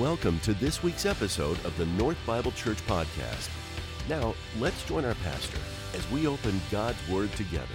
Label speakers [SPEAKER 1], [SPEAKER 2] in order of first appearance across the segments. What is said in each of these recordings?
[SPEAKER 1] Welcome to this week's episode of the North Bible Church Podcast. Now, let's join our pastor as we open God's Word together.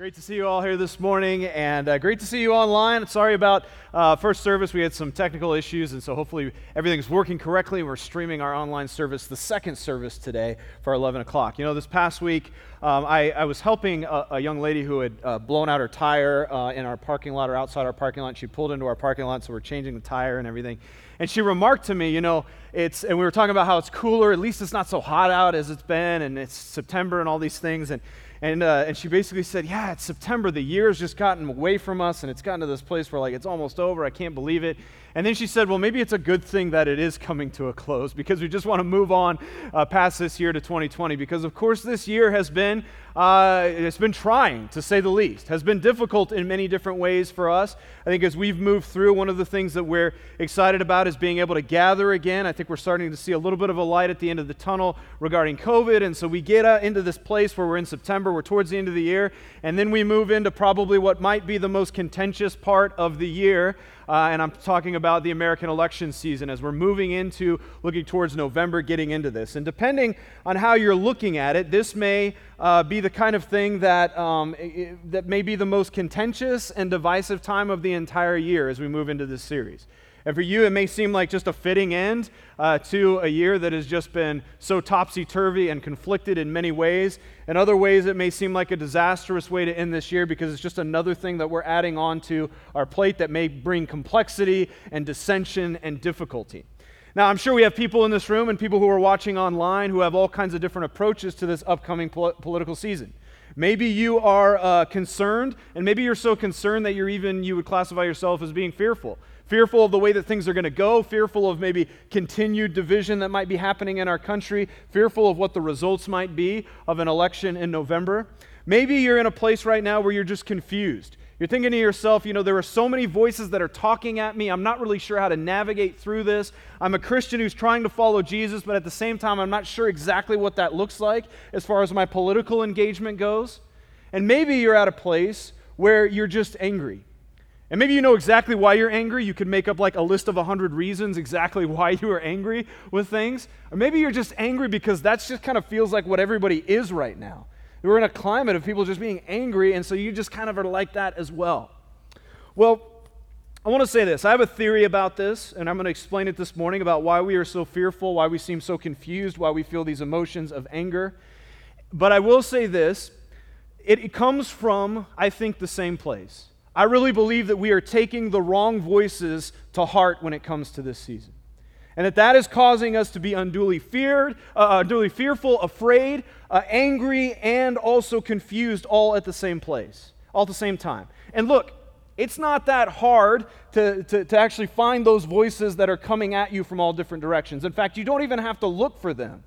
[SPEAKER 2] Great to see you all here this morning, and uh, great to see you online. Sorry about uh, first service. We had some technical issues, and so hopefully everything's working correctly. We're streaming our online service, the second service today for 11 o'clock. You know, this past week, um, I, I, was helping a, a, young lady who had uh, blown out her tire uh, in our parking lot or outside our parking lot. She pulled into our parking lot, so we're changing the tire and everything. And she remarked to me, you know, it's, and we were talking about how it's cooler, at least it's not so hot out as it's been, and it's September and all these things. And and, uh, and she basically said, Yeah, it's September. The year's just gotten away from us, and it's gotten to this place where, like, it's almost over. I can't believe it. And then she said, Well, maybe it's a good thing that it is coming to a close because we just want to move on uh, past this year to 2020. Because, of course, this year has been uh, it's been trying, to say the least, has been difficult in many different ways for us. I think as we've moved through, one of the things that we're excited about is being able to gather again. I think we're starting to see a little bit of a light at the end of the tunnel regarding COVID. And so we get uh, into this place where we're in September, we're towards the end of the year, and then we move into probably what might be the most contentious part of the year. Uh, and I'm talking about the American election season as we're moving into looking towards November, getting into this. And depending on how you're looking at it, this may uh, be the kind of thing that, um, that may be the most contentious and divisive time of the entire year as we move into this series. And for you, it may seem like just a fitting end uh, to a year that has just been so topsy turvy and conflicted in many ways. In other ways, it may seem like a disastrous way to end this year because it's just another thing that we're adding on to our plate that may bring complexity and dissension and difficulty. Now, I'm sure we have people in this room and people who are watching online who have all kinds of different approaches to this upcoming pol- political season. Maybe you are uh, concerned, and maybe you're so concerned that you're even, you would classify yourself as being fearful fearful of the way that things are going to go, fearful of maybe continued division that might be happening in our country, fearful of what the results might be of an election in November. Maybe you're in a place right now where you're just confused. You're thinking to yourself, you know, there are so many voices that are talking at me. I'm not really sure how to navigate through this. I'm a Christian who's trying to follow Jesus, but at the same time, I'm not sure exactly what that looks like as far as my political engagement goes. And maybe you're at a place where you're just angry. And maybe you know exactly why you're angry. You could make up like a list of 100 reasons exactly why you are angry with things. Or maybe you're just angry because that just kind of feels like what everybody is right now. We're in a climate of people just being angry, and so you just kind of are like that as well. Well, I want to say this. I have a theory about this, and I'm going to explain it this morning about why we are so fearful, why we seem so confused, why we feel these emotions of anger. But I will say this it, it comes from, I think, the same place. I really believe that we are taking the wrong voices to heart when it comes to this season. And that that is causing us to be unduly feared, uh, unduly fearful, afraid, uh, angry, and also confused all at the same place, all at the same time. And look, it's not that hard to, to, to actually find those voices that are coming at you from all different directions. In fact, you don't even have to look for them.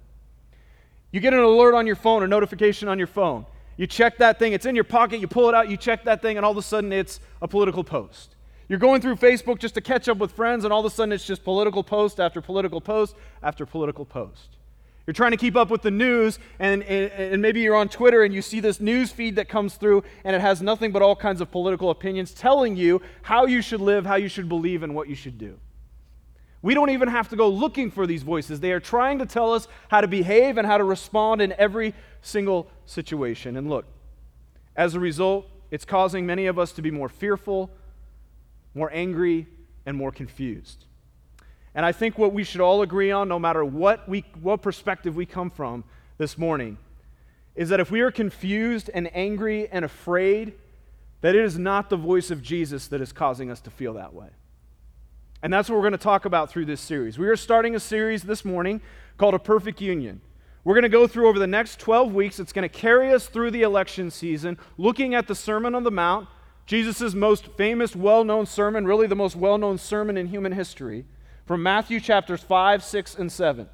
[SPEAKER 2] You get an alert on your phone, a notification on your phone. You check that thing, it's in your pocket, you pull it out, you check that thing, and all of a sudden it's a political post. You're going through Facebook just to catch up with friends, and all of a sudden it's just political post after political post after political post. You're trying to keep up with the news, and, and, and, maybe you're on Twitter and you see this news feed that comes through, and it has nothing but all kinds of political opinions telling you how you should live, how you should believe, and what you should do. We don't even have to go looking for these voices. They are trying to tell us how to behave and how to respond in every single situation. And look, as a result, it's causing many of us to be more fearful, more angry, and more confused. And I think what we should all agree on, no matter what, we, what perspective we come from this morning, is that if we are confused and angry and afraid, that it is not the voice of Jesus that is causing us to feel that way. And that's what we're going to talk about through this series. We are starting a series this morning called A Perfect Union. We're going to go through over the next 12 weeks. It's going to carry us through the election season, looking at the Sermon on the Mount, Jesus' most famous, well known sermon, really the most well known sermon in human history, from Matthew chapters 5, 6, and 7.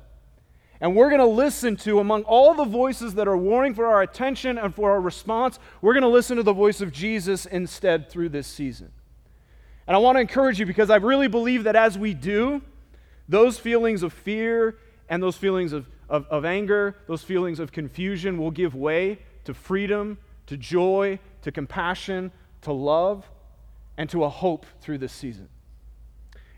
[SPEAKER 2] And we're going to listen to, among all the voices that are warning for our attention and for our response, we're going to listen to the voice of Jesus instead through this season. And I want to encourage you because I really believe that as we do, those feelings of fear and those feelings of, of, of, anger, those feelings of confusion will give way to freedom, to joy, to compassion, to love. and to a hope through this season.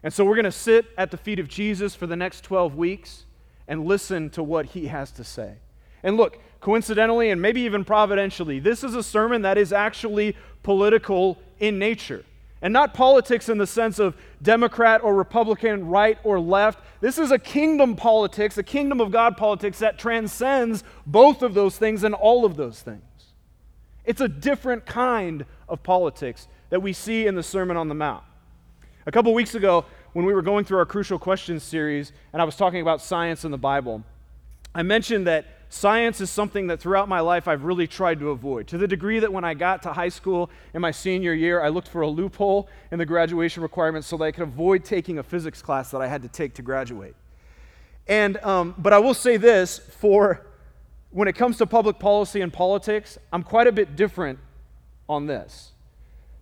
[SPEAKER 2] And so we're going to sit at the feet of Jesus for the next 12 weeks and listen to what he has to say. And look, coincidentally and maybe even providentially, this is a sermon that is actually political in nature. And not politics in the sense of Democrat or Republican, right or left. This is a kingdom politics, a kingdom of God politics that transcends both of those things and all of those things. It's a different kind of politics that we see in the Sermon on the Mount. A couple weeks ago, when we were going through our Crucial Questions series, and I was talking about science in the Bible, I mentioned that science is something that throughout my life I've really tried to avoid. To the degree that when I got to high school in my senior year, I looked for a loophole in the graduation requirements so that I could avoid taking a physics class that I had to take to graduate. And, um, but I will say this for when it comes to public policy and politics, I'm quite a bit different on this.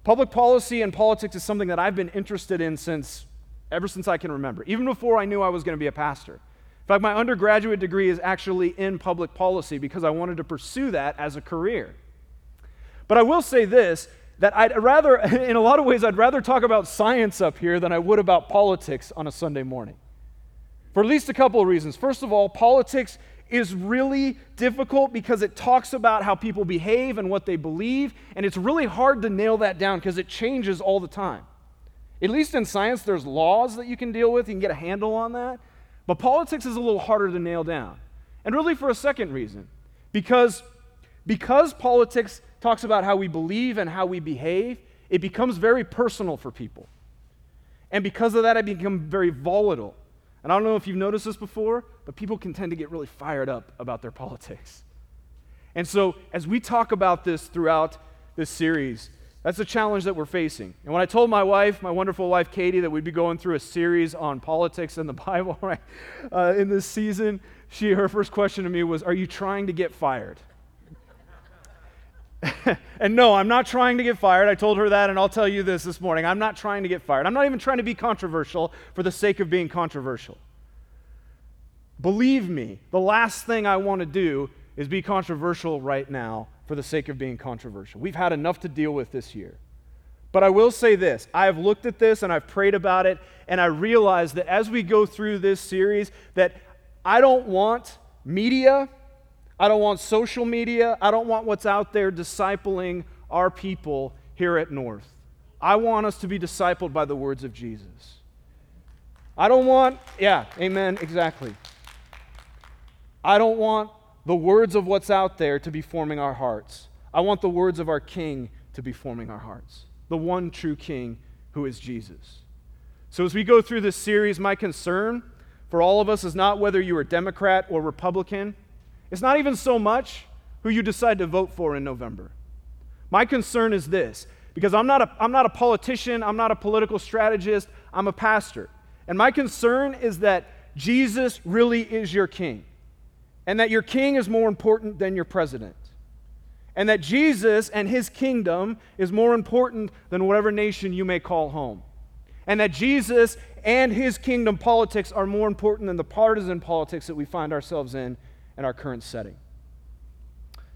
[SPEAKER 2] Public policy and politics is something that I've been interested in since ever since I can remember, even before I knew I was going to be a pastor. In fact, my undergraduate degree is actually in public policy because I wanted to pursue that as a career. But I will say this that I'd rather, in a lot of ways, I'd rather talk about science up here than I would about politics on a Sunday morning. For at least a couple of reasons. First of all, politics is really difficult because it talks about how people behave and what they believe, and it's really hard to nail that down because it changes all the time. At least in science, there's laws that you can deal with, you can get a handle on that. But politics is a little harder to nail down. And really for a second reason. Because, because politics talks about how we believe and how we behave, it becomes very personal for people. And because of that, it becomes very volatile. And I don't know if you've noticed this before, but people can tend to get really fired up about their politics. And so, as we talk about this throughout this series, that's a challenge that we're facing. And when I told my wife, my wonderful wife Katie, that we'd be going through a series on politics and the Bible right, uh, in this season, she her first question to me was, "Are you trying to get fired?" and no, I'm not trying to get fired. I told her that, and I'll tell you this this morning. I'm not trying to get fired. I'm not even trying to be controversial for the sake of being controversial. Believe me, the last thing I want to do is be controversial right now for the sake of being controversial. We've had enough to deal with this year. But I will say this I have looked at this and I've prayed about it, and I realize that as we go through this series, that I don't want media I don't want social media. I don't want what's out there discipling our people here at North. I want us to be discipled by the words of Jesus. I don't want, yeah, amen, exactly. I don't want the words of what's out there to be forming our hearts. I want the words of our King to be forming our hearts, the one true King who is Jesus. So, as we go through this series, my concern for all of us is not whether you are Democrat or Republican. It's not even so much who you decide to vote for in November. My concern is this because I'm not, a, I'm not a politician, I'm not a political strategist, I'm a pastor. And my concern is that Jesus really is your king, and that your king is more important than your president, and that Jesus and his kingdom is more important than whatever nation you may call home, and that Jesus and his kingdom politics are more important than the partisan politics that we find ourselves in in our current setting.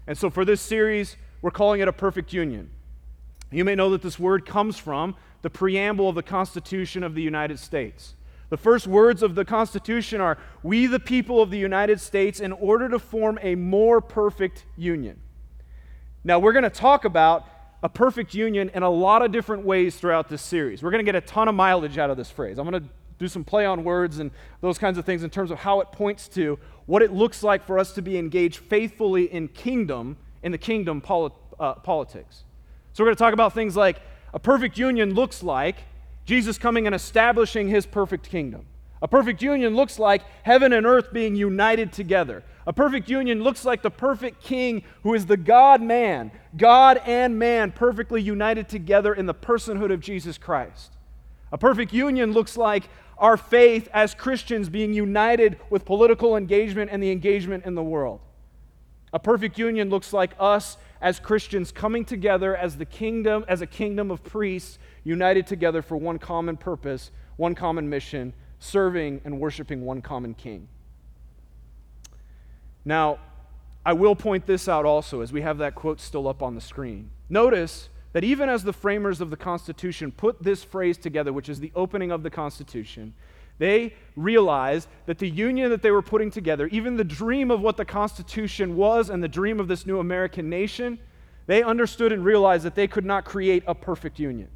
[SPEAKER 2] And so for this series, we're calling it a perfect union. You may know that this word comes from the preamble of the Constitution of the United States. The first words of the Constitution are We, the people of the United States, in order to form a more perfect union. Now, we're going to talk about a perfect union in a lot of different ways throughout this series. We're going to get a ton of mileage out of this phrase. I'm going to do some play on words and those kinds of things in terms of how it points to what it looks like for us to be engaged faithfully in kingdom, in the kingdom polit- uh, politics. So we're going to talk about things like a perfect union looks like Jesus coming and establishing his perfect kingdom. A perfect union looks like heaven and earth being united together. A perfect union looks like the perfect king who is the God man, God and man perfectly united together in the personhood of Jesus Christ. A perfect union looks like our faith as Christians being united with political engagement and the engagement in the world. A perfect union looks like us as Christians coming together as the kingdom as a kingdom of priests united together for one common purpose, one common mission, serving and worshiping one common king. Now, I will point this out also as we have that quote still up on the screen. Notice that even as the framers of the Constitution put this phrase together, which is the opening of the Constitution, they realized that the union that they were putting together, even the dream of what the Constitution was and the dream of this new American nation, they understood and realized that they could not create a perfect union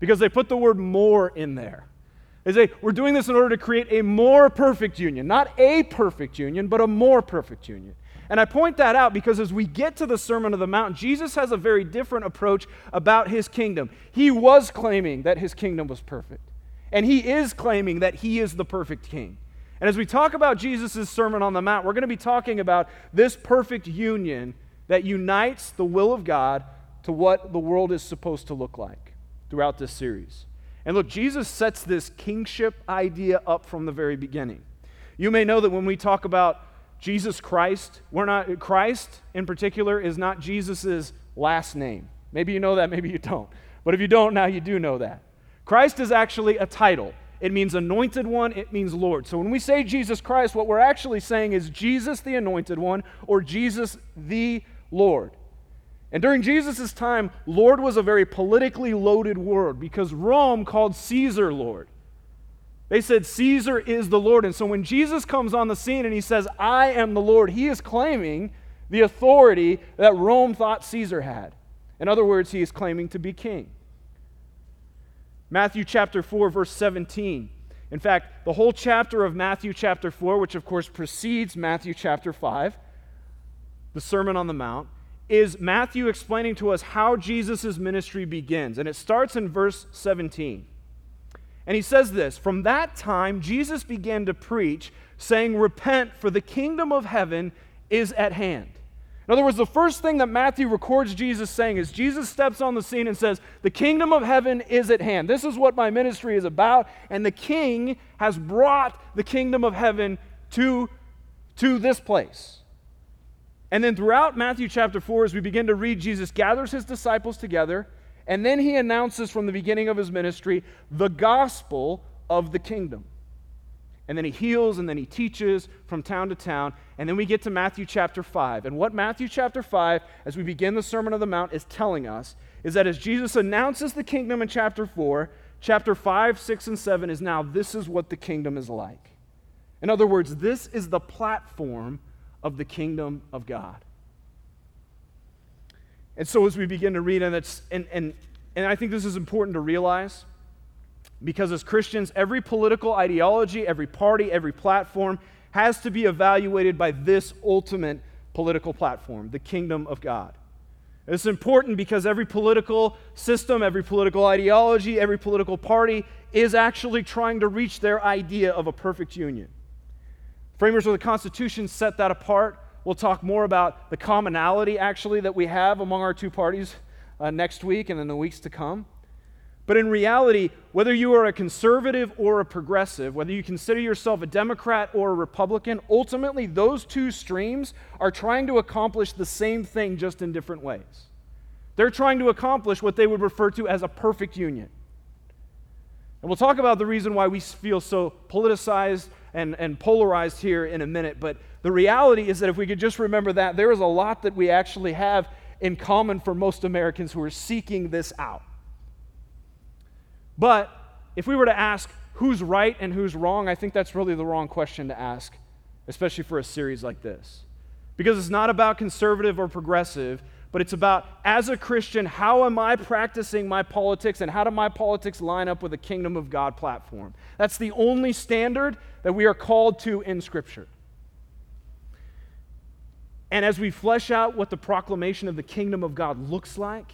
[SPEAKER 2] because they put the word more in there. They say, we're doing this in order to create a more perfect union, not a perfect union, but a more perfect union. And I point that out because as we get to the Sermon on the Mount, Jesus has a very different approach about his kingdom. He was claiming that his kingdom was perfect, and he is claiming that he is the perfect king. And as we talk about Jesus' Sermon on the Mount, we're going to be talking about this perfect union that unites the will of God to what the world is supposed to look like throughout this series. And look, Jesus sets this kingship idea up from the very beginning. You may know that when we talk about Jesus Christ, we're not Christ in particular is not Jesus' last name. Maybe you know that, maybe you don't. But if you don't, now you do know that. Christ is actually a title. It means anointed one, it means Lord. So when we say Jesus Christ, what we're actually saying is Jesus the anointed one or Jesus the Lord. And during Jesus' time, Lord was a very politically loaded word because Rome called Caesar Lord. They said Caesar is the Lord. And so when Jesus comes on the scene and he says, I am the Lord, he is claiming the authority that Rome thought Caesar had. In other words, he is claiming to be king. Matthew chapter 4, verse 17. In fact, the whole chapter of Matthew chapter 4, which of course precedes Matthew chapter 5, the Sermon on the Mount, is Matthew explaining to us how Jesus' ministry begins. And it starts in verse 17. And he says this From that time, Jesus began to preach, saying, Repent, for the kingdom of heaven is at hand. In other words, the first thing that Matthew records Jesus saying is Jesus steps on the scene and says, The kingdom of heaven is at hand. This is what my ministry is about. And the king has brought the kingdom of heaven to, to this place. And then throughout Matthew chapter 4, as we begin to read, Jesus gathers his disciples together, and then he announces from the beginning of his ministry the gospel of the kingdom. And then he heals and then he teaches from town to town. And then we get to Matthew chapter 5. And what Matthew chapter 5, as we begin the Sermon on the Mount, is telling us is that as Jesus announces the kingdom in chapter 4, chapter 5, 6, and 7 is now this is what the kingdom is like. In other words, this is the platform of the kingdom of God. And so, as we begin to read, and, it's, and, and, and I think this is important to realize because as Christians, every political ideology, every party, every platform has to be evaluated by this ultimate political platform, the kingdom of God. It's important because every political system, every political ideology, every political party is actually trying to reach their idea of a perfect union. Framers of the Constitution set that apart. We'll talk more about the commonality, actually, that we have among our two parties uh, next week and in the weeks to come. But in reality, whether you are a conservative or a progressive, whether you consider yourself a Democrat or a Republican, ultimately those two streams are trying to accomplish the same thing just in different ways. They're trying to accomplish what they would refer to as a perfect union. And we'll talk about the reason why we feel so politicized and, and polarized here in a minute, but the reality is that if we could just remember that, there is a lot that we actually have in common for most Americans who are seeking this out. But if we were to ask who's right and who's wrong, I think that's really the wrong question to ask, especially for a series like this. Because it's not about conservative or progressive, but it's about, as a Christian, how am I practicing my politics and how do my politics line up with the kingdom of God platform? That's the only standard that we are called to in Scripture. And as we flesh out what the proclamation of the kingdom of God looks like,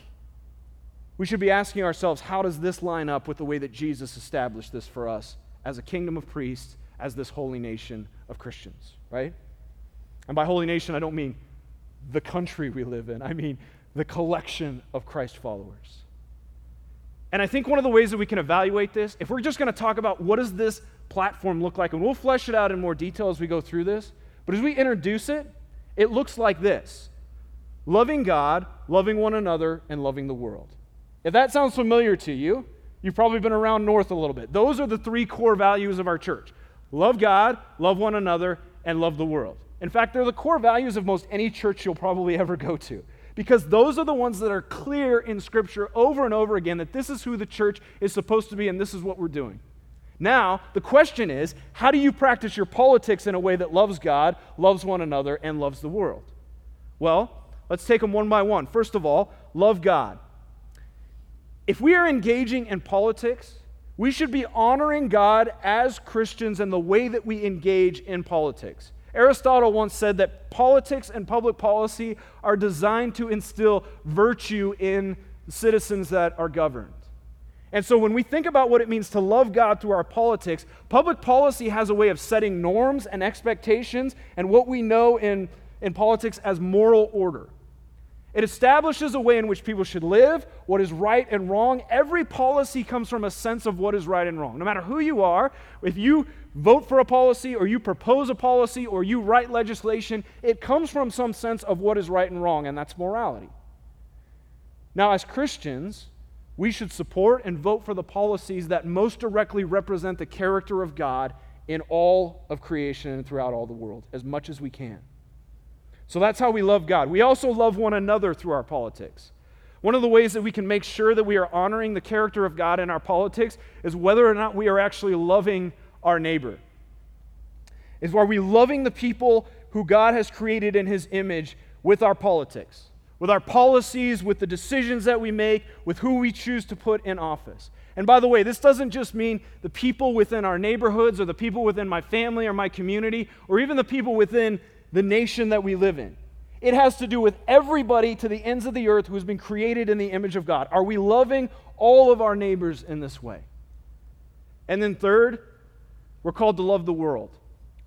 [SPEAKER 2] we should be asking ourselves, how does this line up with the way that Jesus established this for us as a kingdom of priests, as this holy nation of Christians, right? And by holy nation, I don't mean the country we live in, I mean the collection of Christ followers. And I think one of the ways that we can evaluate this, if we're just going to talk about what does this platform look like, and we'll flesh it out in more detail as we go through this, but as we introduce it, it looks like this loving God, loving one another, and loving the world. If that sounds familiar to you, you've probably been around North a little bit. Those are the three core values of our church love God, love one another, and love the world. In fact, they're the core values of most any church you'll probably ever go to. because those are the ones that are clear in Scripture over and over again that this is who the church is supposed to be and this is what we're doing. Now, the question is how do you practice your politics in a way that loves God, loves one another, and loves the world? Well, let's take them one by one. First of all, love God. If we are engaging in politics, we should be honoring God as Christians and the way that we engage in politics. Aristotle once said that politics and public policy are designed to instill virtue in citizens that are governed. And so when we think about what it means to love God through our politics, public policy has a way of setting norms and expectations and what we know in, in politics as moral order. It establishes a way in which people should live, what is right and wrong. Every policy comes from a sense of what is right and wrong. No matter who you are, if you vote for a policy or you propose a policy or you write legislation, it comes from some sense of what is right and wrong, and that's morality. Now, as Christians, we should support and vote for the policies that most directly represent the character of God in all of creation and throughout all the world, as much as we can. So that's how we love God. We also love one another through our politics. One of the ways that we can make sure that we are honoring the character of God in our politics is whether or not we are actually loving our neighbor. Is are we loving the people who God has created in his image with our politics, with our policies, with the decisions that we make, with who we choose to put in office. And by the way, this doesn't just mean the people within our neighborhoods or the people within my family or my community or even the people within the nation that we live in. It has to do with everybody to the ends of the earth who has been created in the image of God. Are we loving all of our neighbors in this way? And then, third, we're called to love the world.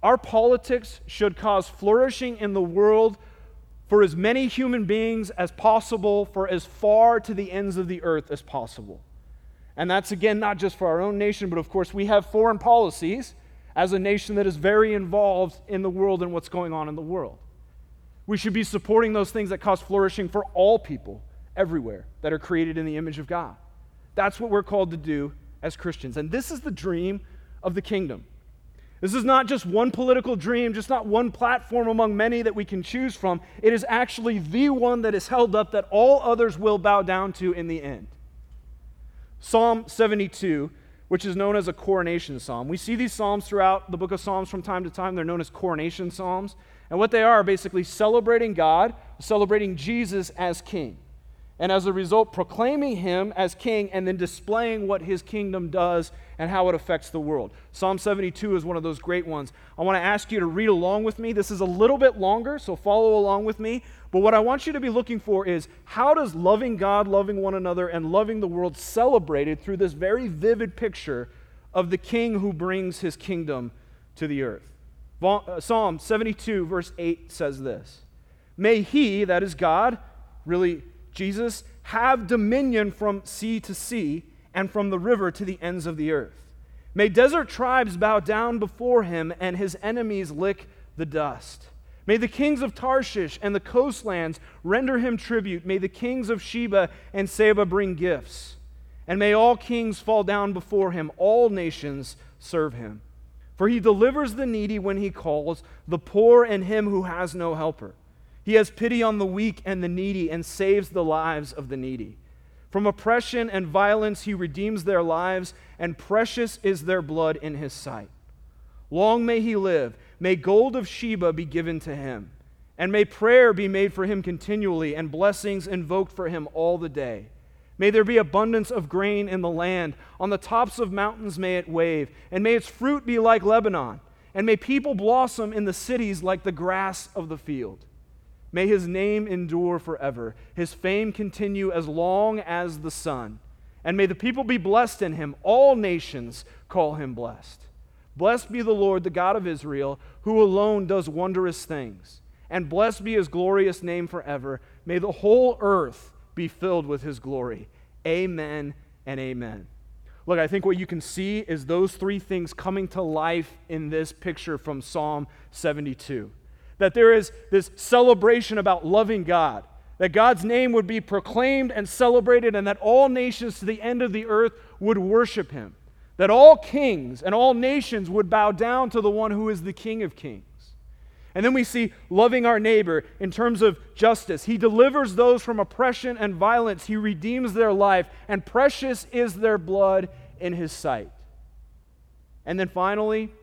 [SPEAKER 2] Our politics should cause flourishing in the world for as many human beings as possible, for as far to the ends of the earth as possible. And that's again not just for our own nation, but of course, we have foreign policies as a nation that is very involved in the world and what's going on in the world. We should be supporting those things that cause flourishing for all people everywhere that are created in the image of God. That's what we're called to do as Christians. And this is the dream of the kingdom. This is not just one political dream, just not one platform among many that we can choose from. It is actually the one that is held up that all others will bow down to in the end. Psalm 72 which is known as a coronation psalm. We see these psalms throughout the book of Psalms from time to time. They're known as coronation psalms. And what they are are basically celebrating God, celebrating Jesus as king. And as a result, proclaiming him as king and then displaying what his kingdom does and how it affects the world. Psalm 72 is one of those great ones. I want to ask you to read along with me. This is a little bit longer, so follow along with me. But what I want you to be looking for is how does loving God, loving one another, and loving the world celebrated through this very vivid picture of the king who brings his kingdom to the earth? Uh, Psalm 72, verse 8 says this May he, that is God, really Jesus, have dominion from sea to sea and from the river to the ends of the earth. May desert tribes bow down before him and his enemies lick the dust. May the kings of Tarshish and the coastlands render him tribute. May the kings of Sheba and Seba bring gifts. And may all kings fall down before him, all nations serve him. For he delivers the needy when he calls, the poor and him who has no helper. He has pity on the weak and the needy and saves the lives of the needy. From oppression and violence he redeems their lives, and precious is their blood in his sight. Long may he live May gold of Sheba be given to him, and may prayer be made for him continually, and blessings invoked for him all the day. May there be abundance of grain in the land. On the tops of mountains may it wave, and may its fruit be like Lebanon. And may people blossom in the cities like the grass of the field. May his name endure forever, his fame continue as long as the sun. And may the people be blessed in him. All nations call him blessed. Blessed be the Lord, the God of Israel, who alone does wondrous things. And blessed be his glorious name forever. May the whole earth be filled with his glory. Amen and amen. Look, I think what you can see is those three things coming to life in this picture from Psalm 72. That there is this celebration about loving God, that God's name would be proclaimed and celebrated, and that all nations to the end of the earth would worship him that all kings and all nations would bow down to the one who is the King of kings. And then we see loving our neighbor in terms of justice. He delivers those from oppression and violence, He redeems their life, and precious is their blood in His sight. And then finally,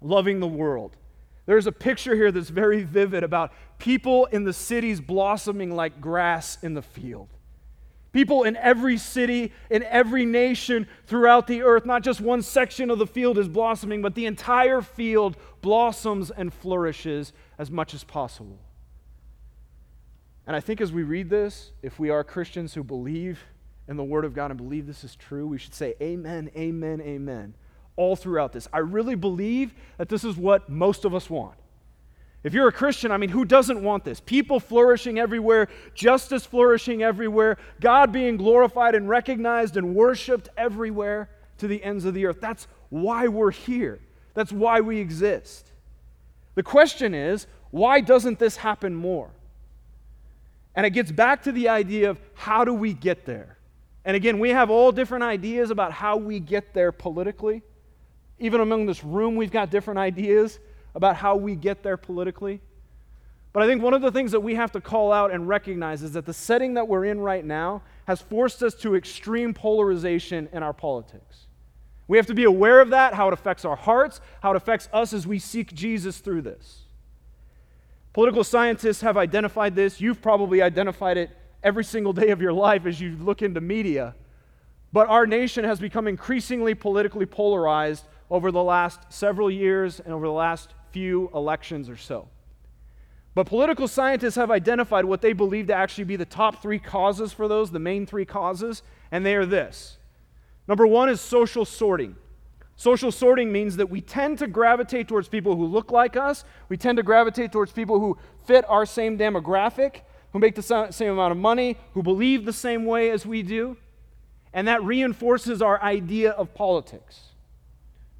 [SPEAKER 2] loving the world. There's a picture here that's very vivid about people in the cities blossoming like grass in the field. People in every city, in every nation throughout the earth, not just one section of the field is blossoming, but the entire field blossoms and flourishes as much as possible. And I think as we read this, if we are Christians who believe in the Word of God and believe this is true, we should say, Amen, Amen, Amen, all throughout this. I really believe that this is what most of us want. If you're a Christian, I mean, who doesn't want this? People flourishing everywhere, justice flourishing everywhere, God being glorified and recognized and worshiped everywhere to the ends of the earth. That's why we're here. That's why we exist. The question is, why doesn't this happen more? And it gets back to the idea of how do we get there? And again, we have all different ideas about how we get there politically. Even among this room, we've got different ideas about how we get there politically. But I think one of the things that we have to call out and recognize is that the setting that we're in right now has forced us to extreme polarization in our politics. We have to be aware of that, how it affects our hearts, how it affects us as we seek Jesus through this. Political scientists have identified this. You've probably identified it every single day of your life as you look into media. But our nation has become increasingly politically polarized over the last several years and over the last few elections or so. But political scientists have identified what they believe to actually be the top three causes for those, the main three causes, and they are this. Number one is social sorting. Social sorting means that we tend to gravitate towards people who look like us, we tend to gravitate towards people who fit our same demographic, who make the same amount of money, who believe the same way as we do, and that reinforces our idea of politics.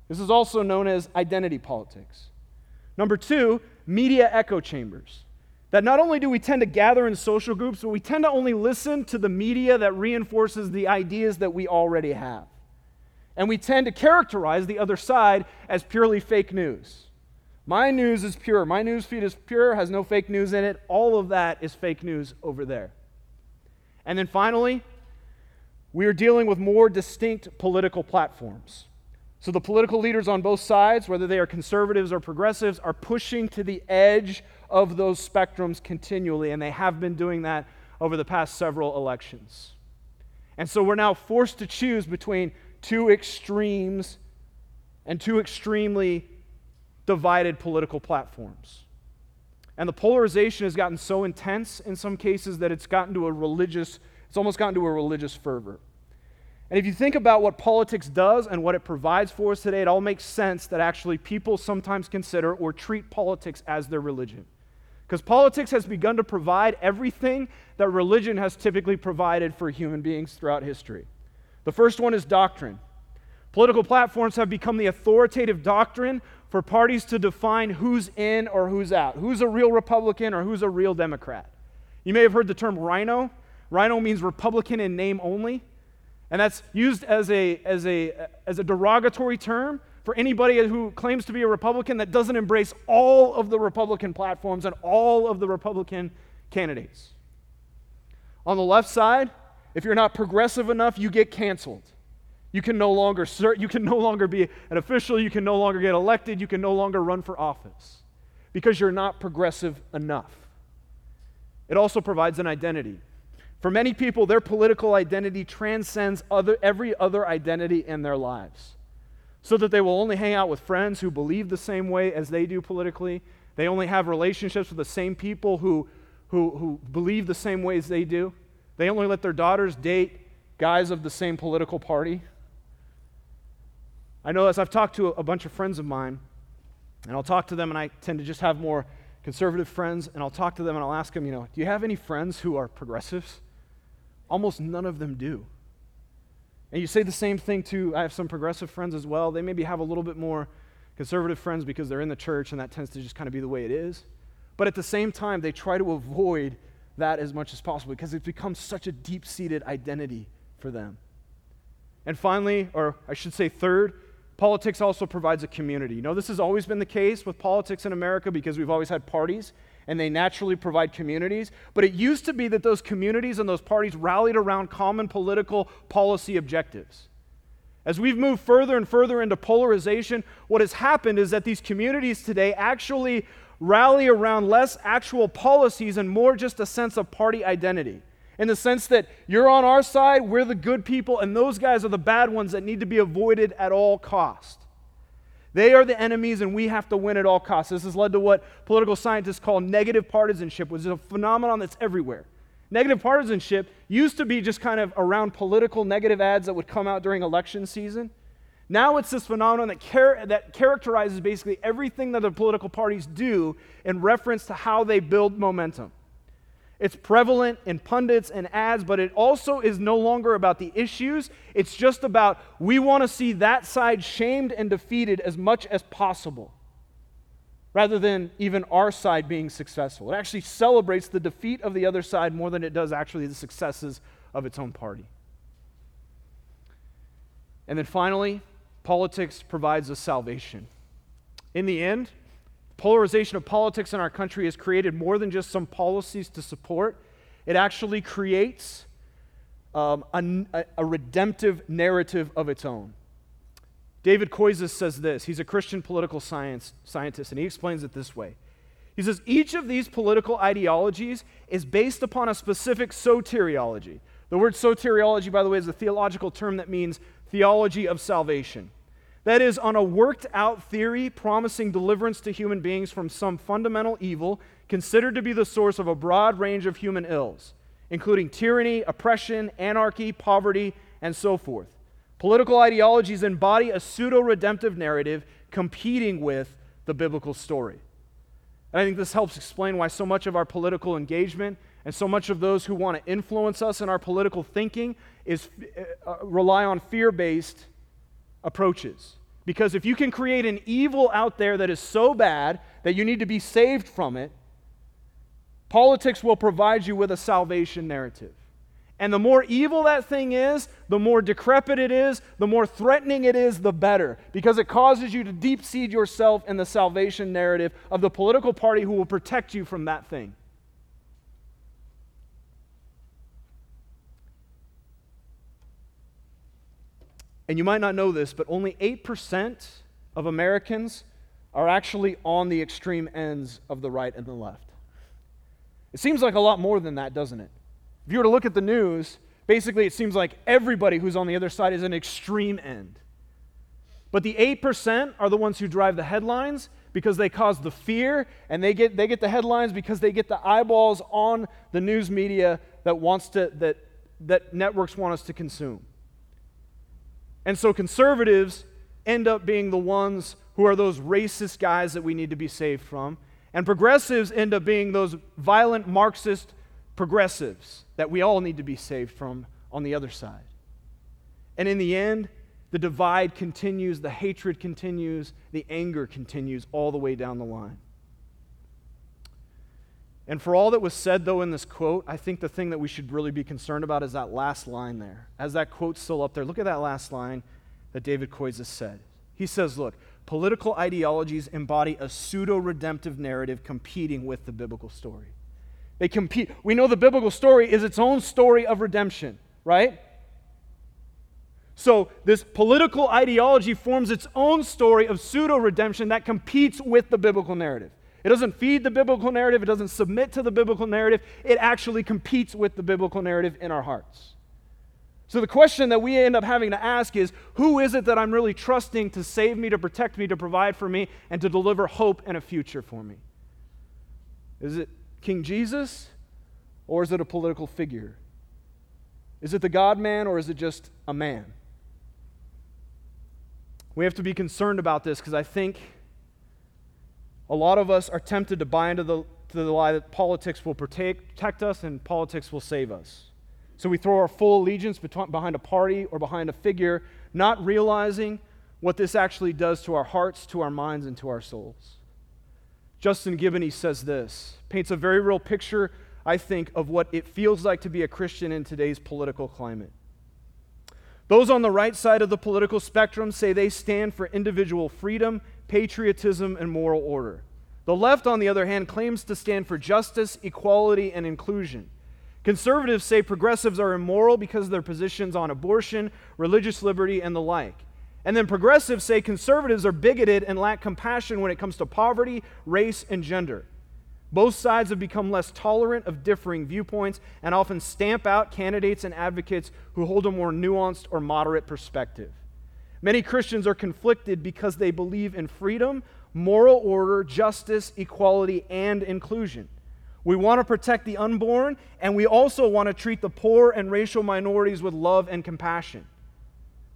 [SPEAKER 2] This is also known as identity politics. Number two, media echo chambers. That not only do we tend to gather in social groups, but we tend to only listen to the media that reinforces the ideas that we already have. And we tend to characterize the other side as purely fake news. My news is pure. My news feed is pure, has no fake news in it. All of that is fake news over there. And then finally, we are dealing with more distinct political platforms. So the political leaders on both sides, whether they are conservatives or progressives, are pushing to the edge of those spectrums continually, and they have been doing that over the past several elections. And so we're now forced to choose between two extremes and two extremely divided political platforms. And the polarization has gotten so intense in some cases that it's gotten to a religious, it's almost gotten to a religious fervor. And if you think about what politics does and what it provides for us today, it all makes sense that actually people sometimes consider or treat politics as their religion. Because politics has begun to provide everything that religion has typically provided for human beings throughout history. The first one is doctrine. Political platforms have become the authoritative doctrine for parties to define who's in or who's out, who's a real Republican or who's a real Democrat. You may have heard the term RINO. RINO means Republican in name only. And that's used as a, as a, as a derogatory term for anybody who claims to be a Republican that doesn't embrace all of the Republican platforms and all of the Republican candidates. On the left side, if you're not progressive enough, you get canceled. You can no longer serve, you can no longer be an official, you can no longer get elected, you can no longer run for office because you're not progressive enough. It also provides an identity. For many people, their political identity transcends other, every other identity in their lives. So that they will only hang out with friends who believe the same way as they do politically. They only have relationships with the same people who, who, who believe the same way as they do. They only let their daughters date guys of the same political party. I know as I've talked to a bunch of friends of mine, and I'll talk to them, and I tend to just have more conservative friends, and I'll talk to them and I'll ask them, you know, do you have any friends who are progressives? Almost none of them do. And you say the same thing to, I have some progressive friends as well. They maybe have a little bit more conservative friends because they're in the church and that tends to just kind of be the way it is. But at the same time, they try to avoid that as much as possible because it's become such a deep seated identity for them. And finally, or I should say third, politics also provides a community. You know, this has always been the case with politics in America because we've always had parties and they naturally provide communities. But it used to be that those communities and those parties rallied around common political policy objectives. As we've moved further and further into polarization, what has happened is that these communities today actually rally around less actual policies and more just a sense of party identity. In the sense that you're on our side, we're the good people, and those guys are the bad ones that need to be avoided at all cost. They are the enemies, and we have to win at all costs. This has led to what political scientists call negative partisanship, which is a phenomenon that's everywhere. Negative partisanship used to be just kind of around political negative ads that would come out during election season. Now it's this phenomenon that, char- that characterizes basically everything that the political parties do in reference to how they build momentum. It's prevalent in pundits and ads, but it also is no longer about the issues. It's just about we want to see that side shamed and defeated as much as possible, rather than even our side being successful. It actually celebrates the defeat of the other side more than it does actually the successes of its own party. And then finally, politics provides us salvation. In the end, Polarization of politics in our country has created more than just some policies to support, it actually creates um, a, a, redemptive narrative of its own. David Koyzis says this. He's a Christian political science scientist, and he explains it this way. He says each of these political ideologies is based upon a specific soteriology. The word soteriology, by the way, is a theological term that means theology of salvation. That is, on a worked out theory promising deliverance to human beings from some fundamental evil considered to be the source of a broad range of human ills, including tyranny, oppression, anarchy, poverty, and so forth. Political ideologies embody a pseudo redemptive narrative competing with the biblical story. And I think this helps explain why so much of our political engagement and so much of those who want to influence us in our political thinking is uh, rely on fear-based approaches. Because if you can create an evil out there that is so bad that you need to be saved from it, politics will provide you with a salvation narrative. And the more evil that thing is, the more decrepit it is, the more threatening it is, the better. Because it causes you to deep seed yourself in the salvation narrative of the political party who will protect you from that thing. And you might not know this, but only 8% of Americans are actually on the extreme ends of the right and the left. It seems like a lot more than that, doesn't it? If you were to look at the news, basically it seems like everybody who's on the other side is an extreme end. But the 8% are the ones who drive the headlines because they cause the fear, and they get, they get the headlines because they get the eyeballs on the news media that, wants to, that, that networks want us to consume. And so conservatives end up being the ones who are those racist guys that we need to be saved from. And progressives end up being those violent Marxist progressives that we all need to be saved from on the other side. And in the end, the divide continues, the hatred continues, the anger continues all the way down the line. And for all that was said, though, in this quote, I think the thing that we should really be concerned about is that last line there. As that quote's still up there, look at that last line that David Koyzis said. He says, Look, political ideologies embody a pseudo redemptive narrative competing with the biblical story. They compete. We know the biblical story is its own story of redemption, right? So, this political ideology forms its own story of pseudo redemption that competes with the biblical narrative. It doesn't feed the biblical narrative, it doesn't submit to the biblical narrative, it actually competes with the biblical narrative in our hearts. So the question that we end up having to ask is who is it that I'm really trusting to save me, to protect me, to provide for me, and to deliver hope and a future for me? Is it King Jesus or is it a political figure? Is it the God man or is it just a man? We have to be concerned about this because I think a lot of us are tempted to buy into the, to the lie that politics will protect us and politics will save us. So we throw our full allegiance behind a party or behind a figure, not realizing what this actually does to our hearts, to our minds, and to our souls. Justin Giboney says this, paints a very real picture, I think, of what it feels like to be a Christian in today's political climate. Those on the right side of the political spectrum say they stand for individual freedom, patriotism, and moral order. The left, on the other hand, claims to stand for justice, equality, and inclusion. Conservatives say progressives are immoral because of their positions on abortion, religious liberty, and the like. And then progressives say conservatives are bigoted and lack compassion when it comes to poverty, race, and gender. Both sides have become less tolerant of differing viewpoints and often stamp out candidates and advocates who hold a more nuanced or moderate perspective. Many Christians are conflicted because they believe in freedom, moral order, justice, equality, and inclusion. We want to protect the unborn, and we also want to treat the poor and racial minorities with love and compassion.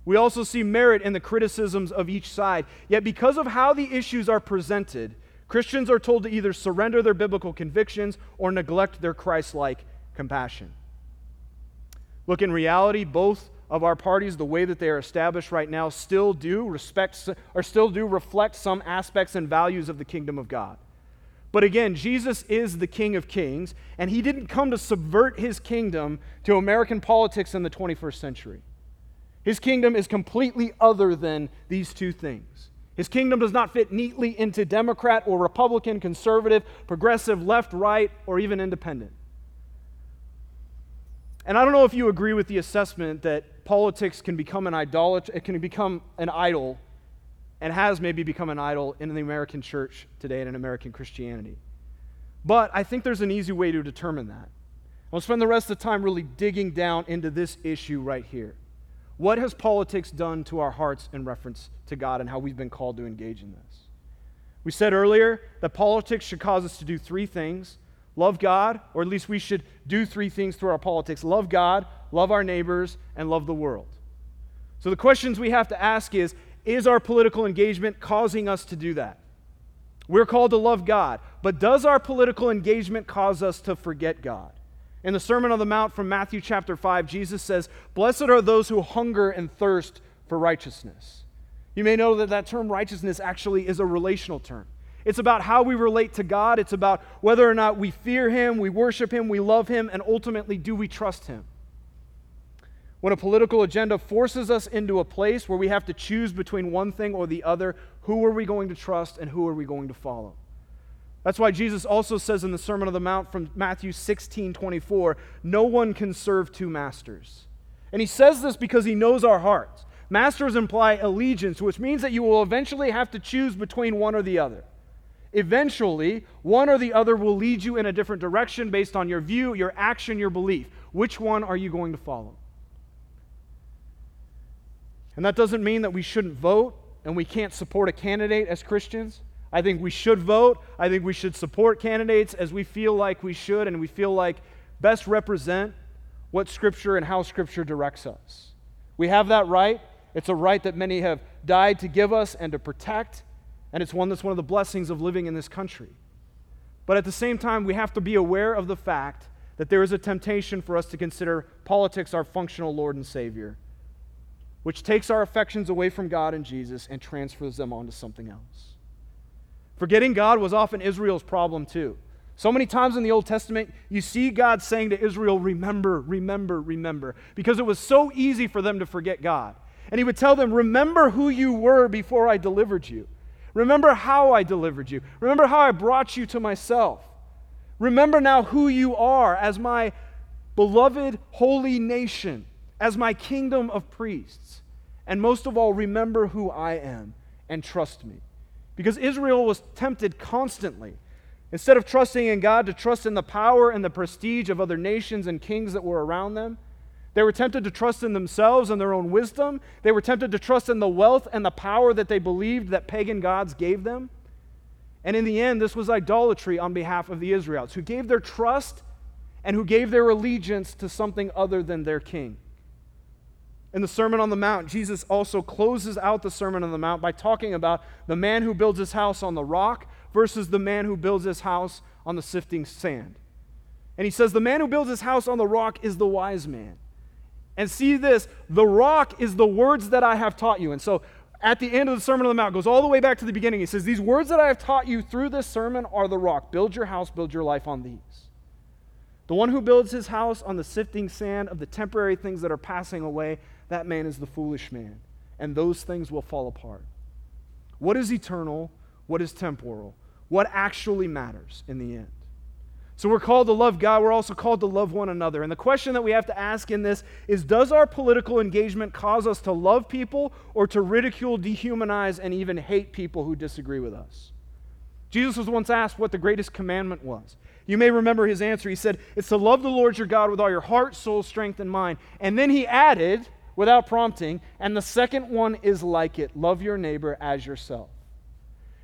[SPEAKER 2] We also see merit in the criticisms of each side. Yet, because of how the issues are presented, Christians are told to either surrender their biblical convictions or neglect their Christ like compassion. Look, in reality, both of our parties, the way that they are established right now, still do respect or still do reflect some aspects and values of the kingdom of God. But again, Jesus is the King of Kings, and he didn't come to subvert his kingdom to American politics in the 21st century. His kingdom is completely other than these two things. His kingdom does not fit neatly into Democrat or Republican, conservative, progressive, left, right, or even independent. And I don't know if you agree with the assessment that politics can become an idolat- it can become an idol and has maybe become an idol in the American church today and in American Christianity. But I think there's an easy way to determine that. I'll spend the rest of the time really digging down into this issue right here. What has politics done to our hearts in reference to God and how we've been called to engage in this? We said earlier that politics should cause us to do three things love God, or at least we should do three things through our politics love God, love our neighbors, and love the world. So the questions we have to ask is Is our political engagement causing us to do that? We're called to love God, but does our political engagement cause us to forget God? In the Sermon on the Mount from Matthew chapter 5, Jesus says, Blessed are those who hunger and thirst for righteousness. You may know that that term righteousness actually is a relational term. It's about how we relate to God, it's about whether or not we fear Him, we worship Him, we love Him, and ultimately, do we trust Him? When a political agenda forces us into a place where we have to choose between one thing or the other, who are we going to trust and who are we going to follow? That's why Jesus also says in the Sermon on the Mount from Matthew 16 24, no one can serve two masters. And he says this because he knows our hearts. Masters imply allegiance, which means that you will eventually have to choose between one or the other. Eventually, one or the other will lead you in a different direction based on your view, your action, your belief. Which one are you going to follow? And that doesn't mean that we shouldn't vote and we can't support a candidate as Christians. I think we should vote. I think we should support candidates as we feel like we should and we feel like best represent what Scripture and how Scripture directs us. We have that right. It's a right that many have died to give us and to protect, and it's one that's one of the blessings of living in this country. But at the same time, we have to be aware of the fact that there is a temptation for us to consider politics our functional Lord and Savior, which takes our affections away from God and Jesus and transfers them onto something else. Forgetting God was often Israel's problem too. So many times in the Old Testament, you see God saying to Israel, Remember, remember, remember, because it was so easy for them to forget God. And He would tell them, Remember who you were before I delivered you. Remember how I delivered you. Remember how I brought you to myself. Remember now who you are as my beloved holy nation, as my kingdom of priests. And most of all, remember who I am and trust me. Because Israel was tempted constantly. Instead of trusting in God, to trust in the power and the prestige of other nations and kings that were around them. They were tempted to trust in themselves and their own wisdom. They were tempted to trust in the wealth and the power that they believed that pagan gods gave them. And in the end, this was idolatry on behalf of the Israelites, who gave their trust and who gave their allegiance to something other than their king. In the Sermon on the Mount, Jesus also closes out the Sermon on the Mount by talking about the man who builds his house on the rock versus the man who builds his house on the sifting sand. And he says, The man who builds his house on the rock is the wise man. And see this the rock is the words that I have taught you. And so at the end of the Sermon on the Mount, goes all the way back to the beginning. He says, These words that I have taught you through this sermon are the rock. Build your house, build your life on these. The one who builds his house on the sifting sand of the temporary things that are passing away that man is the foolish man, and those things will fall apart. What is eternal? What is temporal? What actually matters in the end? So we're called to love God. We're also called to love one another. And the question that we have to ask in this is Does our political engagement cause us to love people or to ridicule, dehumanize, and even hate people who disagree with us? Jesus was once asked what the greatest commandment was. You may remember his answer. He said, It's to love the Lord your God with all your heart, soul, strength, and mind. And then he added, without prompting, and the second one is like it love your neighbor as yourself.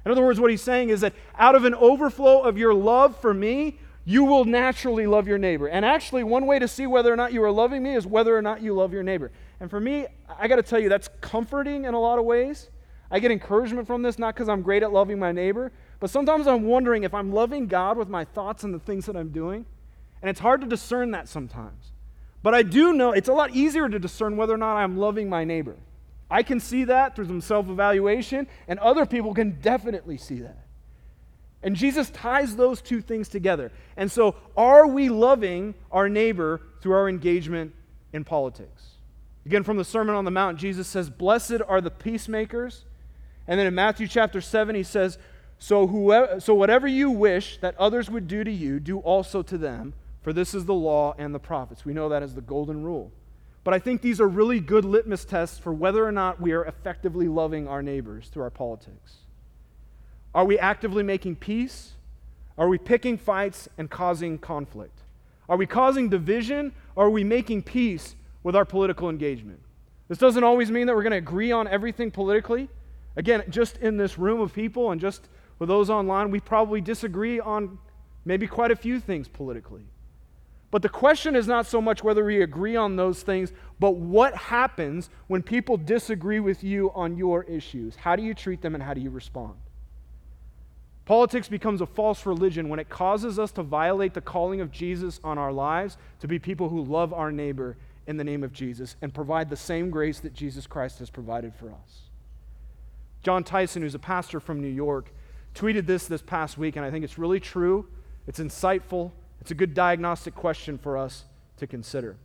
[SPEAKER 2] In other words, what he's saying is that out of an overflow of your love for me, you will naturally love your neighbor. And actually, one way to see whether or not you are loving me is whether or not you love your neighbor. And for me, I got to tell you, that's comforting in a lot of ways. I get encouragement from this, not because I'm great at loving my neighbor, but sometimes I'm wondering if I'm loving God with my thoughts and the things that I'm doing. And it's hard to discern that sometimes. But I do know it's a lot easier to discern whether or not I'm loving my neighbor. I can see that through some self evaluation, and other people can definitely see that. And Jesus ties those two things together. And so, are we loving our neighbor through our engagement in politics? Again, from the Sermon on the Mount, Jesus says, Blessed are the peacemakers. And then in Matthew chapter 7, he says, so, whoever, so whatever you wish that others would do to you, do also to them, for this is the law and the prophets. We know that as the golden rule. But I think these are really good litmus tests for whether or not we are effectively loving our neighbors through our politics. Are we actively making peace? Are we picking fights and causing conflict? Are we causing division or are we making peace with our political engagement? This doesn't always mean that we're going to agree on everything politically. Again, just in this room of people and just with those online, we probably disagree on maybe quite a few things politically. But the question is not so much whether we agree on those things, but what happens when people disagree with you on your issues? How do you treat them and how do you respond? Politics becomes a false religion when it causes us to violate the calling of Jesus on our lives to be people who love our neighbor in the name of Jesus and provide the same grace that Jesus Christ has provided for us. Jon Tyson, who's a pastor from New York, tweeted this this past week, and I think it's really true. It's insightful. It's a good diagnostic question for us to consider.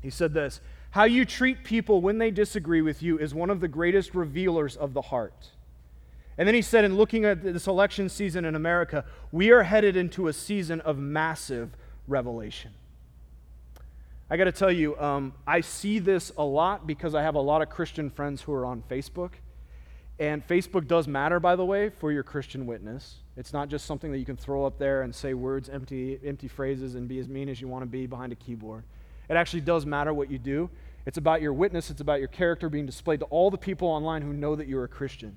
[SPEAKER 2] He said this How you treat people when they disagree with you is one of the greatest revealers of the heart. And then he said, in looking at this election season in America, we are headed into a season of massive revelation. I got to tell you, um, I see this a lot because I have a lot of Christian friends who are on Facebook. And Facebook does matter, by the way, for your Christian witness. It's not just something that you can throw up there and say words, empty, empty phrases, and be as mean as you want to be behind a keyboard. It actually does matter what you do. It's about your witness, it's about your character being displayed to all the people online who know that you're a Christian.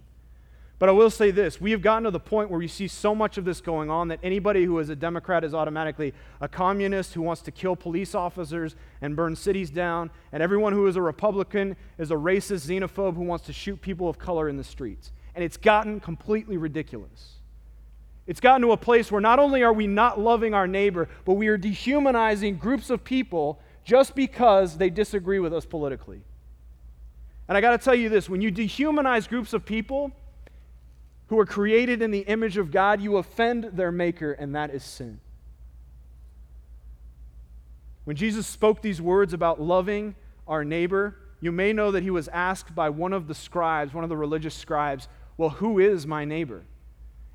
[SPEAKER 2] But I will say this we have gotten to the point where we see so much of this going on that anybody who is a Democrat is automatically a communist who wants to kill police officers and burn cities down, and everyone who is a Republican is a racist xenophobe who wants to shoot people of color in the streets. And it's gotten completely ridiculous. It's gotten to a place where not only are we not loving our neighbor, but we are dehumanizing groups of people just because they disagree with us politically. And I got to tell you this when you dehumanize groups of people, who are created in the image of God, you offend their maker, and that is sin. When Jesus spoke these words about loving our neighbor, you may know that he was asked by one of the scribes, one of the religious scribes, Well, who is my neighbor?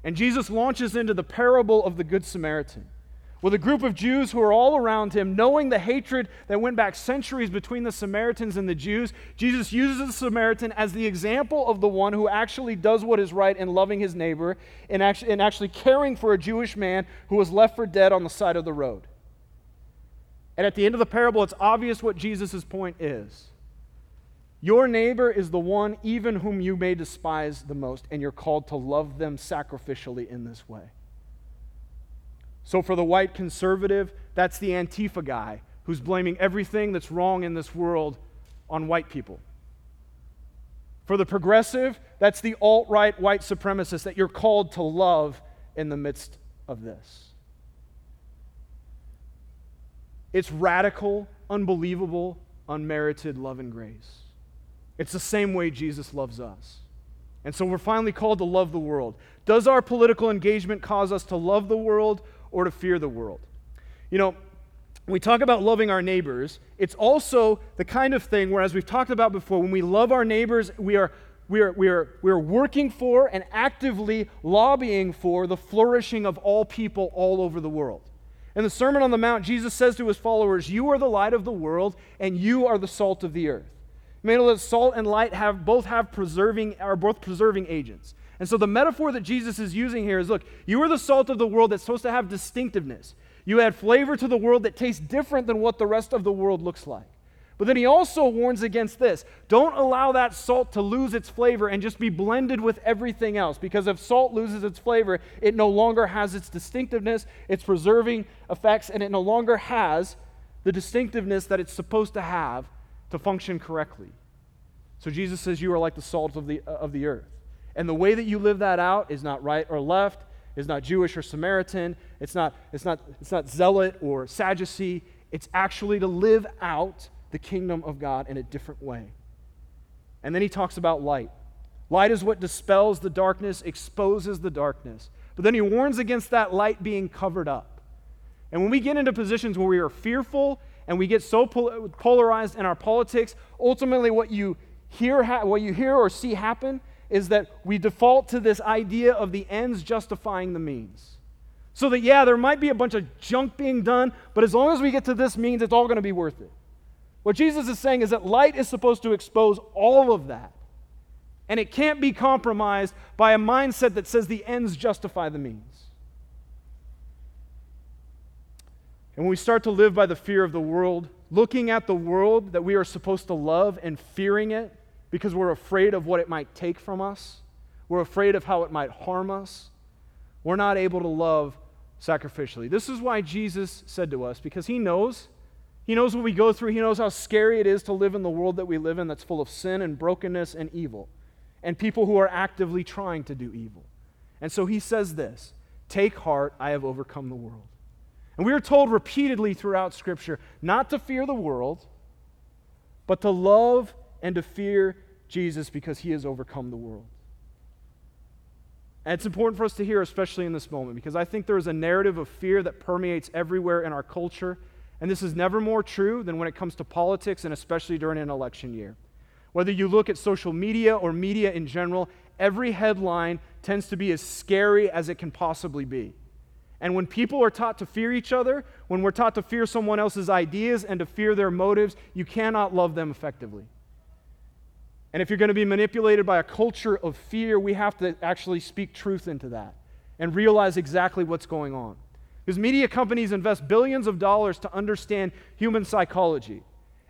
[SPEAKER 2] And Jesus launches into the parable of the Good Samaritan with a group of Jews who are all around him, knowing the hatred that went back centuries between the Samaritans and the Jews, Jesus uses the Samaritan as the example of the one who actually does what is right in loving his neighbor and actually, and actually caring for a Jewish man who was left for dead on the side of the road. And at the end of the parable, it's obvious what Jesus' point is. Your neighbor is the one even whom you may despise the most, and you're called to love them sacrificially in this way. So, for the white conservative, that's the Antifa guy who's blaming everything that's wrong in this world on white people. For the progressive, that's the alt right white supremacist that you're called to love in the midst of this. It's radical, unbelievable, unmerited love and grace. It's the same way Jesus loves us. And so we're finally called to love the world. Does our political engagement cause us to love the world or to fear the world. You know, when we talk about loving our neighbors, it's also the kind of thing where, as we've talked about before, when we love our neighbors, we are, we are, we are, we are working for and actively lobbying for the flourishing of all people all over the world. In the Sermon on the Mount, Jesus says to his followers, You are the light of the world, and you are the salt of the earth. May that salt and light have both have preserving are both preserving agents. And so the metaphor that Jesus is using here is look, you are the salt of the world that's supposed to have distinctiveness. You add flavor to the world that tastes different than what the rest of the world looks like. But then he also warns against this. Don't allow that salt to lose its flavor and just be blended with everything else. Because if salt loses its flavor, it no longer has its distinctiveness, its preserving effects, and it no longer has the distinctiveness that it's supposed to have to function correctly. So Jesus says, You are like the salt of the, uh, of the earth. And the way that you live that out is not right or left, is not Jewish or Samaritan, it's not, it's not, it's not zealot or Sadducee. It's actually to live out the kingdom of God in a different way. And then he talks about light. Light is what dispels the darkness, exposes the darkness. But then he warns against that light being covered up. And when we get into positions where we are fearful and we get so polarized in our politics, ultimately what you hear, what you hear or see happen is that we default to this idea of the ends justifying the means. So that, yeah, there might be a bunch of junk being done, but as long as we get to this means, it's all going to be worth it. What Jesus is saying is that light is supposed to expose all of that. And it can't be compromised by a mindset that says the ends justify the means. And when we start to live by the fear of the world, looking at the world that we are supposed to love and fearing it because we're afraid of what it might take from us, we're afraid of how it might harm us, we're not able to love sacrificially. This is why Jesus said to us, because he knows. He knows what we go through. He knows how scary it is to live in the world that we live in that's full of sin and brokenness and evil, and people who are actively trying to do evil. And so he says this Take heart, I have overcome the world. And we are told repeatedly throughout Scripture not to fear the world, but to love and to fear Jesus because he has overcome the world. And it's important for us to hear, especially in this moment, because I think there is a narrative of fear that permeates everywhere in our culture. And this is never more true than when it comes to politics and especially during an election year. Whether you look at social media or media in general, every headline tends to be as scary as it can possibly be. And when people are taught to fear each other, when we're taught to fear someone else's ideas and to fear their motives, you cannot love them effectively. And if you're going to be manipulated by a culture of fear, we have to actually speak truth into that and realize exactly what's going on. Because media companies invest billions of dollars to understand human psychology.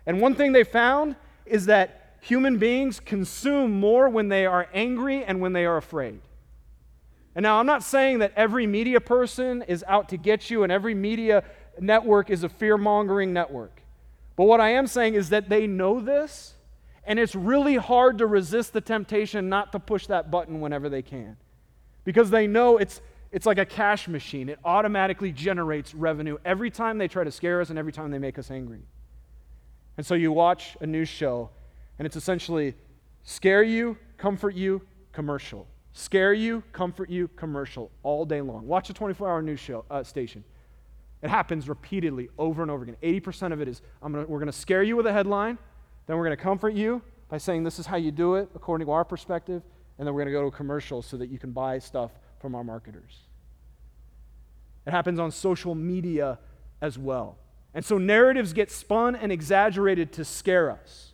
[SPEAKER 2] And one thing they found is that human beings consume more when they are angry and when they are afraid. And now I'm not saying that every media person is out to get you and every media network is a fear mongering network. But what I am saying is that they know this and it's really hard to resist the temptation not to push that button whenever they can. Because they know it's, it's like a cash machine. It automatically generates revenue every time they try to scare us and every time they make us angry. And so you watch a news show, and it's essentially scare you, comfort you, commercial. Scare you, comfort you, commercial all day long. Watch a 24 hour news show, uh, station. It happens repeatedly over and over again. 80% of it is gonna, we're going to scare you with a headline, then we're going to comfort you by saying this is how you do it according to our perspective. And then we're going to go to a commercial so that you can buy stuff from our marketers. It happens on social media as well. And so narratives get spun and exaggerated to scare us.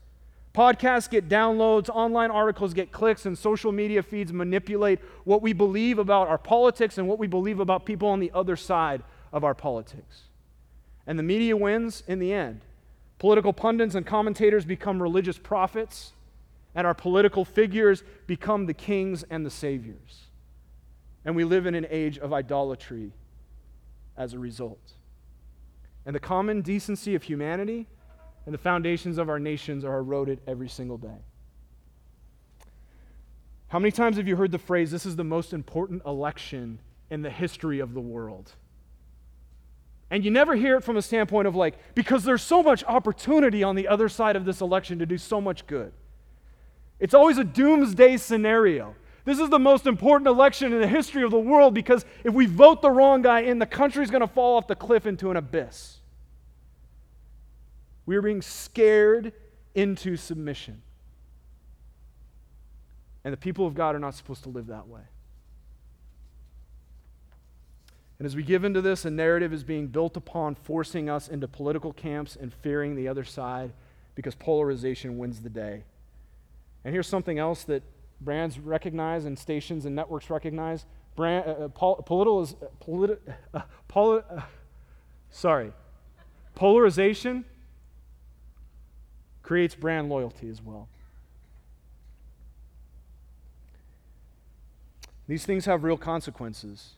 [SPEAKER 2] Podcasts get downloads, online articles get clicks, and social media feeds manipulate what we believe about our politics and what we believe about people on the other side of our politics. And the media wins in the end. Political pundits and commentators become religious prophets, and our political figures become the kings and the saviors. And we live in an age of idolatry as a result. And the common decency of humanity and the foundations of our nations are eroded every single day. How many times have you heard the phrase, this is the most important election in the history of the world? And you never hear it from a standpoint of like, because there's so much opportunity on the other side of this election to do so much good. It's always a doomsday scenario. This is the most important election in the history of the world because if we vote the wrong guy in, the country's going to fall off the cliff into an abyss. We are being scared into submission. And the people of God are not supposed to live that way. And as we give into this, a narrative is being built upon forcing us into political camps and fearing the other side because polarization wins the day. And here's something else that brands recognize and stations and networks recognize. Brand, uh, uh pol- political is, uh, politi- uh, poli- uh, sorry, polarization creates brand loyalty as well. These things have real consequences.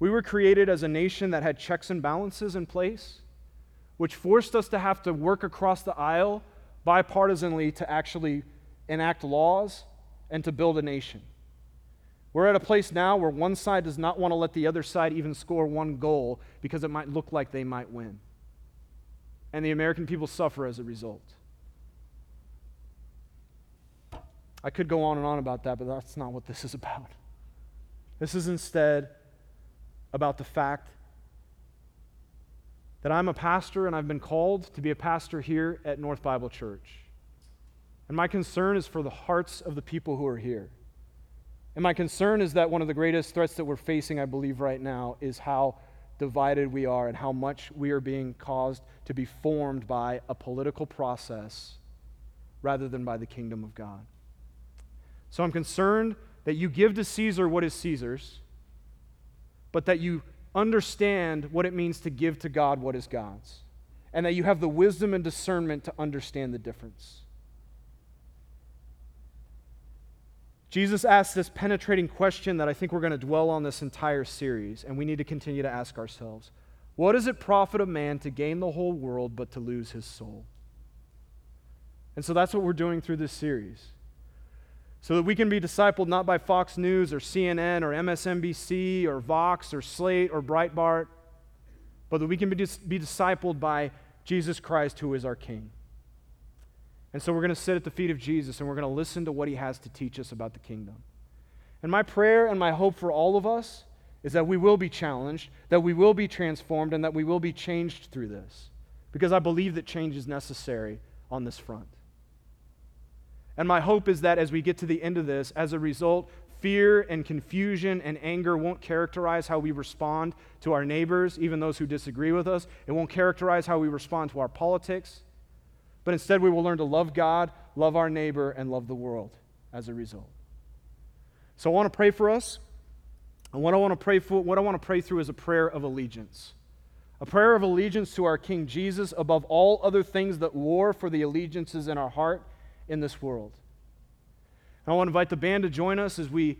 [SPEAKER 2] We were created as a nation that had checks and balances in place, which forced us to have to work across the aisle bipartisanly to actually enact laws and to build a nation. We're at a place now where one side does not want to let the other side even score one goal because it might look like they might win. And the American people suffer as a result. I could go on and on about that, but that's not what this is about. This is instead about the fact that I'm a pastor and I've been called to be a pastor here at North Bible Church. And my concern is for the hearts of the people who are here. And my concern is that one of the greatest threats that we're facing, I believe, right now is how divided we are and how much we are being caused to be formed by a political process rather than by the kingdom of God. So I'm concerned that you give to Caesar what is Caesar's, but that you understand what it means to give to God what is God's, and that you have the wisdom and discernment to understand the difference. Jesus asked this penetrating question that I think we're going to dwell on this entire series, and we need to continue to ask ourselves What does it profit a man to gain the whole world but to lose his soul? And so that's what we're doing through this series so that we can be discipled not by Fox News or CNN or MSNBC or Vox or Slate or Breitbart, but that we can be, dis- be discipled by Jesus Christ, who is our King. And so we're going to sit at the feet of Jesus and we're going to listen to what he has to teach us about the kingdom. And my prayer and my hope for all of us is that we will be challenged, that we will be transformed, and that we will be changed through this. Because I believe that change is necessary on this front. And my hope is that as we get to the end of this, as a result, fear and confusion and anger won't characterize how we respond to our neighbors, even those who disagree with us. It won't characterize how we respond to our politics. But instead, we will learn to love God, love our neighbor, and love the world as a result. So I want to pray for us. And what I want to pray for, what I want to pray through is a prayer of allegiance. A prayer of allegiance to our King Jesus above all other things that war for the allegiances in our heart in this world. I want to invite the band to join us as we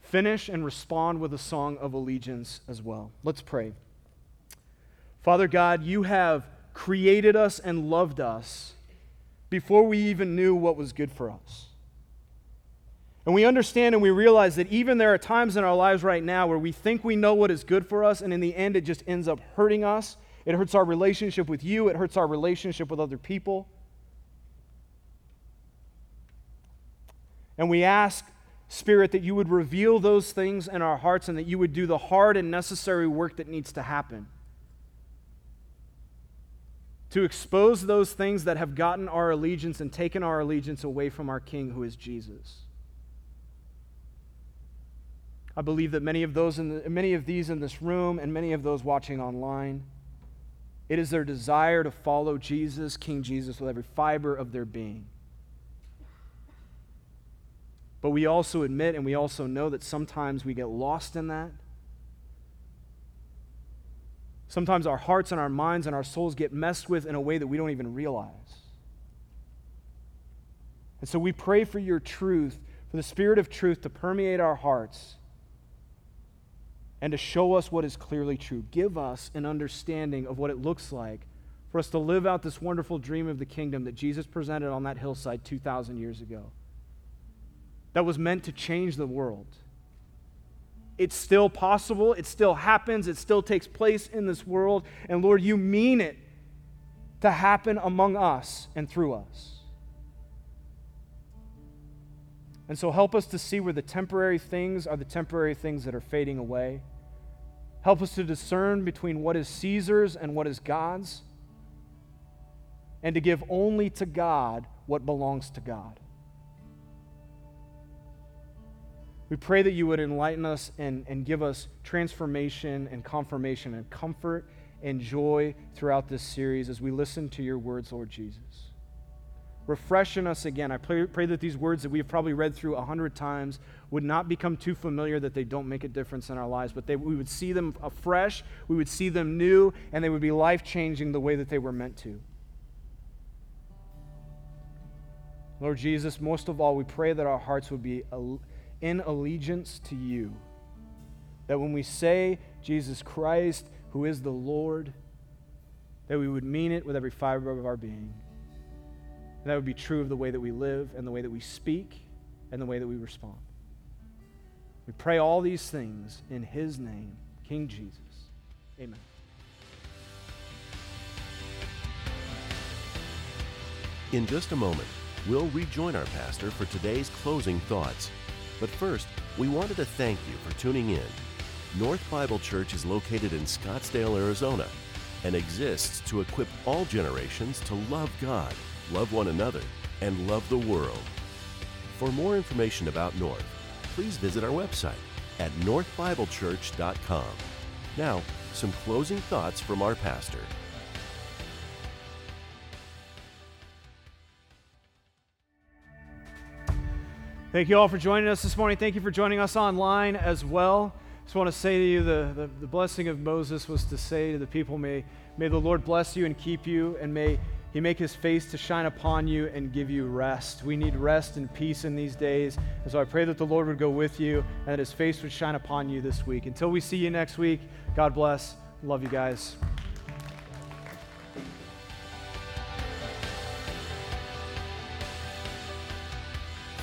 [SPEAKER 2] finish and respond with a song of allegiance as well. Let's pray. Father God, you have created us and loved us before we even knew what was good for us. And we understand and we realize that even there are times in our lives right now where we think we know what is good for us, and in the end, it just ends up hurting us. It hurts our relationship with you, it hurts our relationship with other people. And we ask, Spirit, that you would reveal those things in our hearts and that you would do the hard and necessary work that needs to happen. To expose those things that have gotten our allegiance and taken our allegiance away from our King, who is Jesus. I believe that many of those in the, many of these in this room and many of those watching online, it is their desire to follow Jesus, King Jesus, with every fiber of their being. But we also admit and we also know that sometimes we get lost in that. Sometimes our hearts and our minds and our souls get messed with in a way that we don't even realize. And so we pray for your truth, for the Spirit of truth to permeate our hearts and to show us what is clearly true. Give us an understanding of what it looks like for us to live out this wonderful dream of the kingdom that Jesus presented on that hillside 2,000 years ago that was meant to change the world. It's still possible, it still happens, it still takes place in this world. And Lord, you mean it to happen among us and through us. And so help us to see where the temporary things are the temporary things that are fading away. Help us to discern between what is Caesar's and what is God's. and to give only to God what belongs to God. We pray that you would enlighten us and, and give us transformation and confirmation and comfort and joy throughout this series as we listen to your words, Lord Jesus. Refreshen us again. I pray, pray that these words that we've probably read through a hundred times would not become too familiar that they don't make a difference in our lives, but they, we would see them afresh, we would see them new, and they would be life changing the way that they were meant to. Lord Jesus, most of all, we pray that our hearts would be in allegiance to you. That when we say Jesus Christ, who is the Lord, that we would mean it with every fiber of our being. And that would be true of the way that we live and the way that we speak and the way that we respond. We pray all these things in his name, King Jesus. Amen.
[SPEAKER 1] In just a moment, we'll rejoin our pastor for today's closing thoughts. But first, we wanted to thank you for tuning in. North Bible Church is located in Scottsdale, Arizona, and exists to equip all generations to love God, love one another, and love the world. For more information about North, please visit our website at northbiblechurch.com. Now, some closing thoughts from our pastor.
[SPEAKER 2] Thank you all for joining us this morning. Thank you for joining us online as well. Just want to say to you the, the, the, blessing of Moses was to say to the people, may, may the Lord bless you and keep you, and may he make his face to shine upon you and give you rest. We need rest and peace in these days. And so I pray that the Lord would go with you and that his face would shine upon you this week. Until we see you next week, God bless. Love you guys.